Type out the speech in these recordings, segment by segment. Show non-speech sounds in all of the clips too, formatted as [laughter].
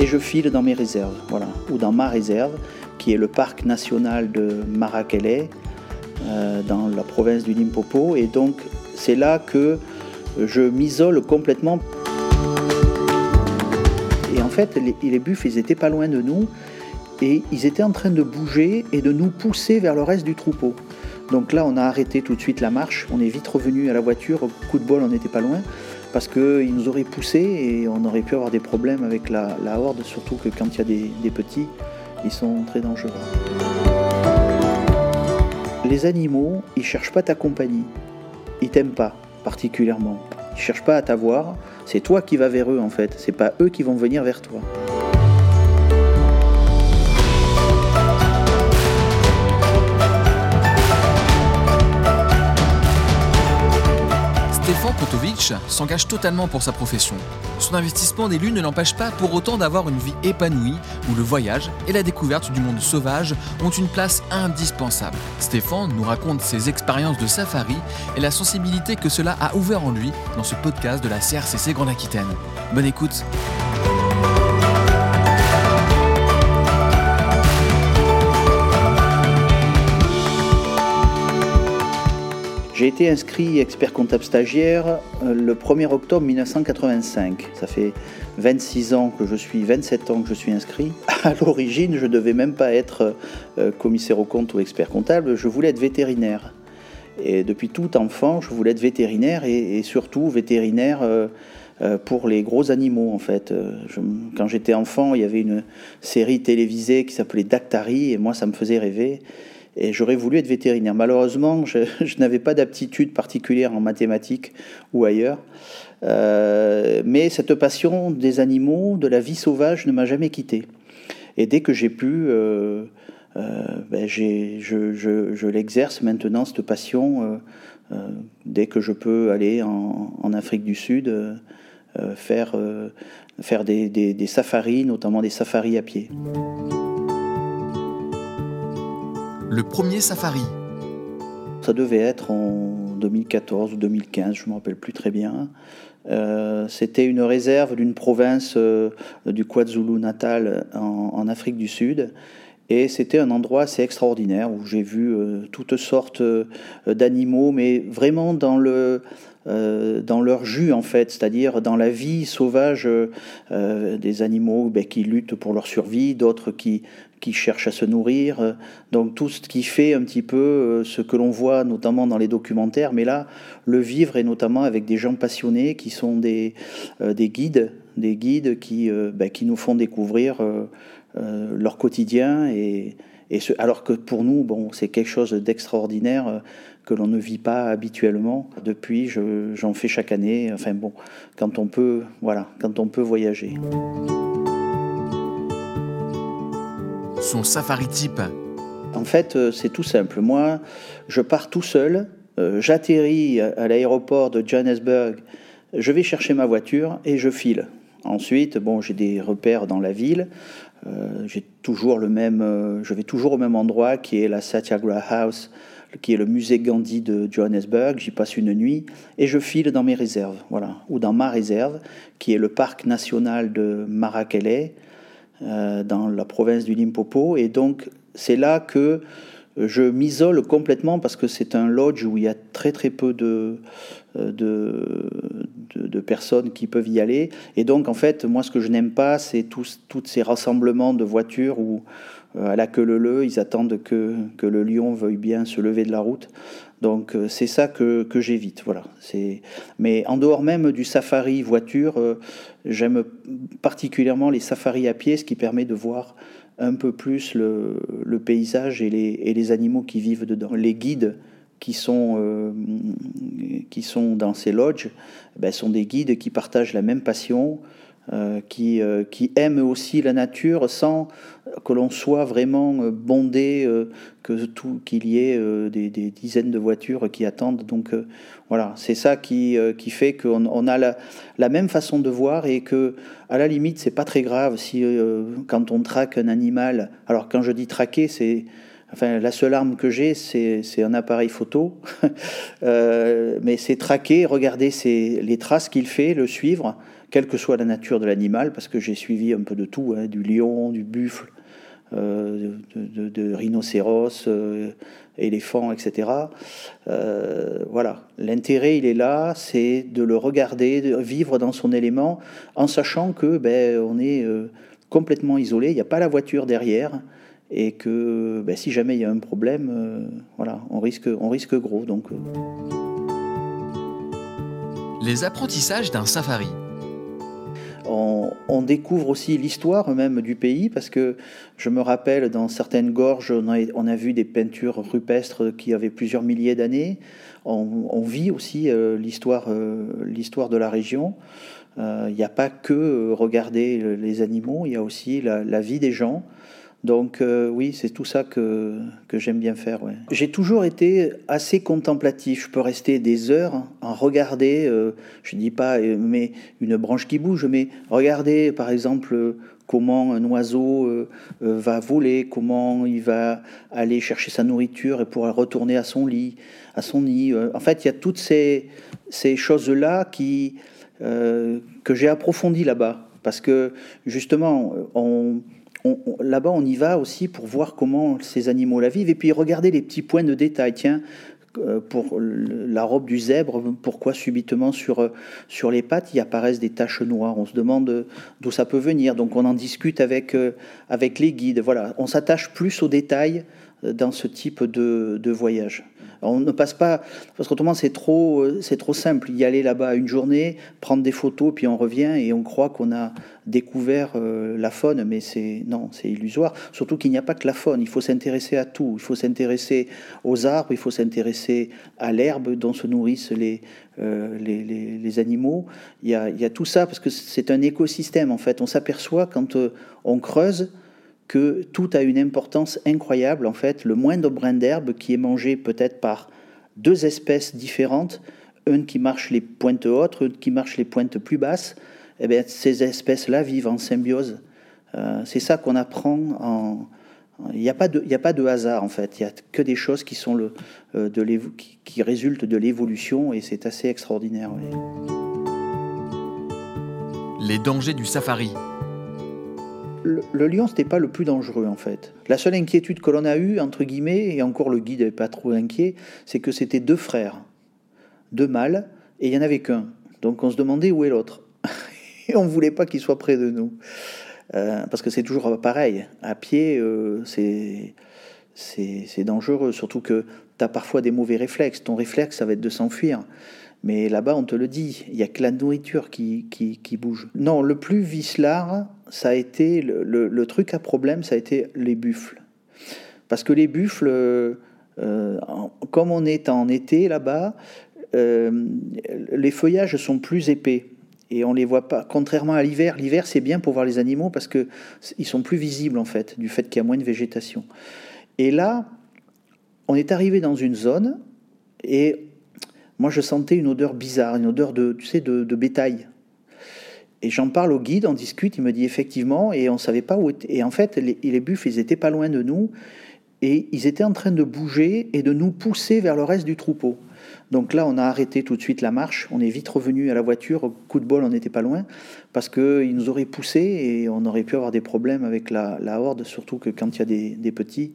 et je file dans mes réserves, voilà, ou dans ma réserve, qui est le parc national de Marakele, euh, dans la province du Limpopo. Et donc, c'est là que je m'isole complètement. Et en fait, les, les buffles, ils étaient pas loin de nous, et ils étaient en train de bouger et de nous pousser vers le reste du troupeau. Donc là, on a arrêté tout de suite la marche, on est vite revenu à la voiture, coup de bol, on n'était pas loin parce qu'ils nous auraient poussé et on aurait pu avoir des problèmes avec la, horde, surtout que quand il y a des, petits, ils sont très dangereux. Les animaux, ils cherchent pas ta compagnie, ils t'aiment pas particulièrement, ils cherchent pas à t'avoir, c'est toi qui vas vers eux en fait, c'est pas eux qui vont venir vers toi. Kotovic s'engage totalement pour sa profession. Son investissement d'élu ne l'empêche pas pour autant d'avoir une vie épanouie où le voyage et la découverte du monde sauvage ont une place indispensable. Stéphane nous raconte ses expériences de safari et la sensibilité que cela a ouvert en lui dans ce podcast de la CRCC Grande Aquitaine. Bonne écoute. J'ai été inscrit expert comptable stagiaire euh, le 1er octobre 1985. Ça fait 26 ans que je suis, 27 ans que je suis inscrit. [laughs] À l'origine, je ne devais même pas être euh, commissaire au compte ou expert comptable, je voulais être vétérinaire. Et depuis tout enfant, je voulais être vétérinaire et, surtout vétérinaire euh, pour les gros animaux en fait. quand j'étais enfant, il y avait une série télévisée qui s'appelait Dactari et moi ça me faisait rêver et j'aurais voulu être vétérinaire. Malheureusement, je, n'avais pas d'aptitude particulière en mathématiques ou ailleurs. Euh, mais cette passion des animaux, de la vie sauvage, ne m'a jamais quitté. Et dès que j'ai pu, euh, euh, ben je, l'exerce maintenant, cette passion. dès que je peux aller en, Afrique du Sud, faire, faire des safaris, notamment des safaris à pied le premier safari. Ça devait être en 2014 ou 2015, je ne me rappelle plus très bien. Euh, c'était une réserve d'une province euh, du KwaZulu-Natal en, Afrique du Sud. Et c'était un endroit assez extraordinaire où j'ai vu euh, toutes sortes d'animaux, mais vraiment dans le, euh, dans leur jus en fait, c'est-à-dire dans la vie sauvage euh, des animaux ben, qui luttent pour leur survie, d'autres qui, qui cherchent à se nourrir, donc tout ce qui fait un petit peu euh, ce que l'on voit notamment dans les documentaires, mais là, le vivre et notamment avec des gens passionnés qui sont des, des guides, des guides qui, ben, qui nous font découvrir leur quotidien et, et ce, alors que pour nous, bon, c'est quelque chose d'extraordinaire que l'on ne vit pas habituellement. Depuis, j'en fais chaque année. Enfin bon, quand on peut, voilà, quand on peut voyager. Son safari type. En fait, euh, c'est tout simple. Moi, je pars tout seul. Euh, j'atterris à l'aéroport de Johannesburg. Je vais chercher ma voiture et je file. Ensuite, bon, j'ai des repères dans la ville. Euh, j'ai toujours le même, je vais toujours au même endroit qui est la Satyagraha House qui est le musée Gandhi de Johannesburg. J'y passe une nuit et je file dans mes réserves, voilà, ou dans ma réserve, qui est le parc national de Marakele, euh, dans la province du Limpopo. Et donc, c'est là que je m'isole complètement parce que c'est un lodge où il y a très très peu de, euh, de, personnes qui peuvent y aller. Et donc, en fait, moi, ce que je n'aime pas, c'est tous, tous ces rassemblements de voitures où euh, à la queue le le, ils attendent que, que, le lion veuille bien se lever de la route. Donc euh, c'est ça que, que j'évite. Voilà. Mais en dehors même du safari voiture, euh, j'aime particulièrement les safaris à pied, ce qui permet de voir un peu plus le, le paysage et les, et les, animaux qui vivent dedans. Les guides qui sont, qui sont dans ces lodges ben, sont des guides qui partagent la même passion, euh, qui, euh, qui, aiment aussi la nature sans que l'on soit vraiment euh, bondé, que tout qu'il y ait des, dizaines de voitures qui attendent. Donc voilà, c'est ça qui, qui fait qu'on on a la, la, même façon de voir et que à la limite c'est pas très grave si quand on traque un animal. Alors quand je dis traquer, c'est Enfin, la seule arme que j'ai, c'est un appareil photo. [laughs] mais c'est traquer, regarder les traces qu'il fait, le suivre quelle que soit la nature de l'animal, parce que j'ai suivi un peu de tout, hein, du lion, du buffle, euh, de, rhinocéros, euh, éléphants, etc. Euh, voilà, l'intérêt, il est là, c'est de le regarder, de vivre dans son élément, en sachant que ben, on est complètement isolé, il n'y a pas la voiture derrière, et que ben, si jamais il y a un problème, voilà, on risque, on risque gros. Donc, Les apprentissages d'un safari. On, découvre aussi l'histoire même du pays parce que je me rappelle dans certaines gorges, on a, vu des peintures rupestres qui avaient plusieurs milliers d'années. On, vit aussi euh, l'histoire, euh, l'histoire de la région. Euh, il n'y a pas que regarder les animaux, il y a aussi la vie des gens. Donc euh, oui, c'est tout ça que, que j'aime bien faire. J'ai toujours été assez contemplatif. Je peux rester des heures à regarder, euh, je ne dis pas euh, mais une branche qui bouge, mais regarder par exemple comment un oiseau va voler, comment il va aller chercher sa nourriture et pourra retourner à son lit, à son nid. En fait, il y a toutes ces, ces choses-là qui, que j'ai approfondies là-bas. Parce que justement, on là-bas, on y va aussi pour voir comment ces animaux la vivent et puis regarder les petits points de détail. Tiens, euh, pour la robe du zèbre, pourquoi subitement sur, euh, sur les pattes il apparaissent des taches noires On se demande d'où ça peut venir. Donc on en discute avec, euh, avec les guides. Voilà, on s'attache plus aux détails dans ce type de, voyage. On ne passe pas, parce qu'autrement c'est trop, c'est trop simple. Y aller là-bas une journée, prendre des photos, puis on revient et on croit qu'on a découvert euh, la faune, mais c'est non, c'est illusoire. Surtout qu'il n'y a pas que la faune. Il faut s'intéresser à tout. Il faut s'intéresser aux arbres, il faut s'intéresser à l'herbe dont se nourrissent les, euh, les, les, animaux. Il y, a, il y, a, tout ça parce que c'est un écosystème en fait. On s'aperçoit quand euh, on creuse que tout a une importance incroyable. En fait, le moindre brin d'herbe qui est mangé peut-être par deux espèces différentes, une qui marche les pointes hautes, une qui marche les pointes plus basses, eh bien, ces espèces-là vivent en symbiose. Euh, c'est ça qu'on apprend en... Il n'y a, pas de, a pas de hasard en fait, il n'y a que des choses qui, sont le, euh, de résultent de l'évolution et c'est assez extraordinaire. Les dangers du safari le, lion, ce n'était pas le plus dangereux en fait. La seule inquiétude que l'on a eue, entre guillemets, et encore le guide n'est pas trop inquiet, c'est que c'était deux frères, deux mâles, et il n'y en avait qu'un. Donc on se demandait où est l'autre. [laughs] et on ne voulait pas qu'il soit près de nous. Euh, parce que c'est toujours pareil. À pied, euh, c'est dangereux, surtout que tu as parfois des mauvais réflexes. Ton réflexe, ça va être de s'enfuir. Mais là-bas, on te le dit, il n'y a que la nourriture qui, qui, bouge. Non, le plus vicelard, ça a été le, truc à problème, ça a été les buffles. Parce que les buffles, euh, comme on est en été là-bas, euh, les feuillages sont plus épais et on les voit pas. Contrairement à l'hiver, l'hiver c'est bien pour voir les animaux parce que ils sont plus visibles en fait, du fait qu'il y a moins de végétation. Et là, on est arrivé dans une zone et moi je sentais une odeur bizarre, une odeur de, tu sais, de, bétail. Et j'en parle au guide, on discute, il me dit effectivement, et on savait pas où était. Et en fait, les, les buffles, ils étaient pas loin de nous, et ils étaient en train de bouger et de nous pousser vers le reste du troupeau. Donc là, on a arrêté tout de suite la marche, on est vite revenu à la voiture, coup de bol, on n'était pas loin, parce qu'ils nous auraient poussé et on aurait pu avoir des problèmes avec la, horde, surtout que quand il y a des petits,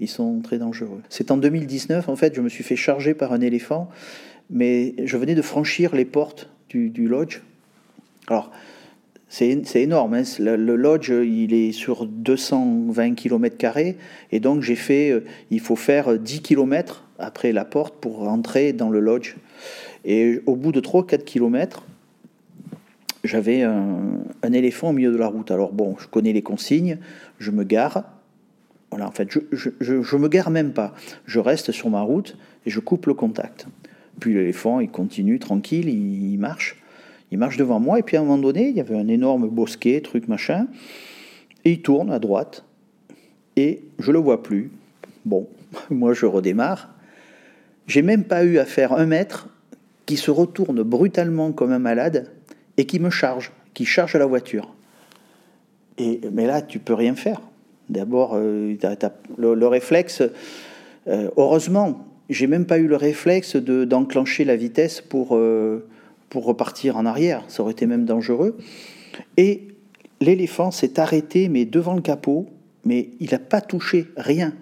ils sont très dangereux. C'est en 2019, en fait, je me suis fait charger par un éléphant mais je venais de franchir les portes du, lodge. Alors, c'est énorme. Hein. Le, lodge, il est sur 220 km, et donc j'ai fait, euh, il faut faire 10 km après la porte pour rentrer dans le lodge. Et au bout de 3-4 km, j'avais un, éléphant au milieu de la route. Alors bon, je connais les consignes, je me gare. Voilà, en fait, je, je me gare même pas. Je reste sur ma route et je coupe le contact. Puis l'éléphant, il continue tranquille, il, marche. Il marche devant moi, et puis à un moment donné, il y avait un énorme bosquet, truc machin, et il tourne à droite, et je le vois plus. Bon, [laughs] moi je redémarre. J'ai même pas eu à faire un mètre qui se retourne brutalement comme un malade et qui me charge, qui charge la voiture. Et, mais là, tu peux rien faire. D'abord, euh, le, réflexe, euh, heureusement, j'ai même pas eu le réflexe de, d'enclencher la vitesse pour, euh, pour repartir en arrière. Ça aurait été même dangereux. Et l'éléphant s'est arrêté, mais devant le capot, mais il n'a pas touché rien.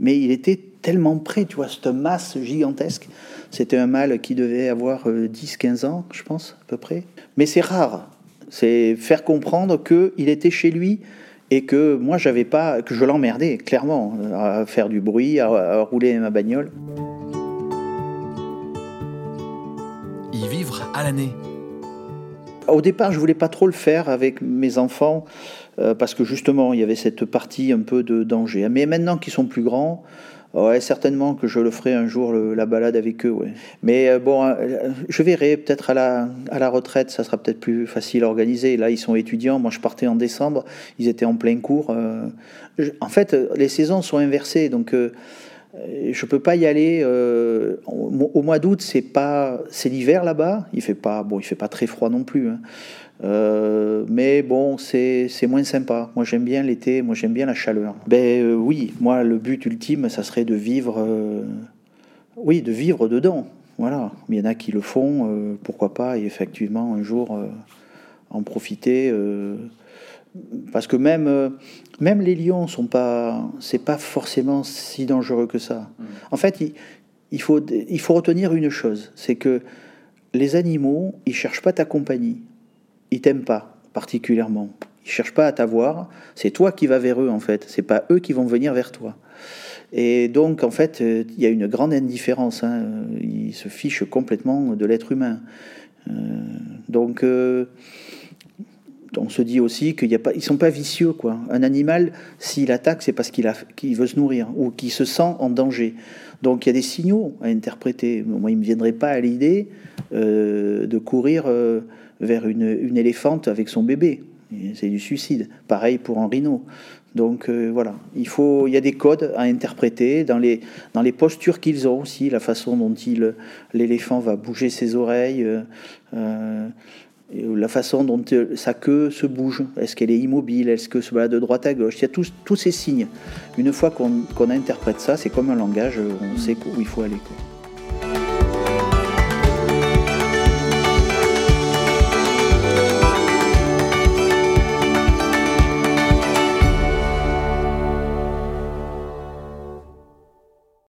Mais il était tellement près, tu vois, cette masse gigantesque. C'était un mâle qui devait avoir 10-15 euh, ans, je pense, à peu près. Mais c'est rare. C'est faire comprendre qu'il était chez lui et que moi, j'avais pas, que je l'emmerdais, clairement, à faire du bruit, à, rouler ma bagnole. Y vivre à l'année. Au départ, je voulais pas trop le faire avec mes enfants euh, parce que justement, il y avait cette partie un peu de danger. Mais maintenant qu'ils sont plus grands, Ouais, certainement que je le ferai un jour, la balade avec eux. Ouais. Mais euh, bon, euh, je verrai, peut-être à la, à la retraite, ça sera peut-être plus facile à organiser. Là, ils sont étudiants. Moi, je partais en décembre. Ils étaient en plein cours. Euh, en fait, les saisons sont inversées. Donc, je peux pas y aller. au, mois d'août, c'est l'hiver là-bas. Il fait bon, fait pas très froid non plus. Hein. Euh, mais bon, c'est moins sympa. Moi, j'aime bien l'été, moi, j'aime bien la chaleur. Ben euh, oui, moi, le but ultime, ça serait de vivre, euh, oui, de vivre dedans. Voilà. Il y en a qui le font, pourquoi pas, et effectivement, un jour, en profiter. parce que même, même les lions sont pas, c'est pas forcément si dangereux que ça. Mmh. En fait, il, il, faut, il faut retenir une chose, c'est que les animaux, ils cherchent pas ta compagnie ils t'aiment pas particulièrement. Ils cherchent pas à t'avoir. C'est toi qui vas vers eux en fait. C'est pas eux qui vont venir vers toi. Et donc en fait, euh, il y a une grande indifférence. Hein. Ils se fichent complètement de l'être humain. Euh, donc euh, on se dit aussi qu'ils ne sont pas vicieux. Quoi. Un animal, s'il attaque, c'est parce qu'il veut se nourrir ou qu'il se sent en danger. Donc il y a des signaux à interpréter. Moi, il ne me viendrait pas à l'idée de courir vers une, éléphante avec son bébé. C'est du suicide. Pareil pour un rhino. Donc euh, voilà, il, faut, y a des codes à interpréter dans les, postures qu'ils ont aussi, la façon dont l'éléphant va bouger ses oreilles, euh, euh, la façon dont sa queue se bouge. Est-ce qu'elle est immobile? Est-ce que se balade de droite à gauche? Il y a tous, ces signes. Une fois qu'on interprète ça, c'est comme un langage, on sait où il faut aller.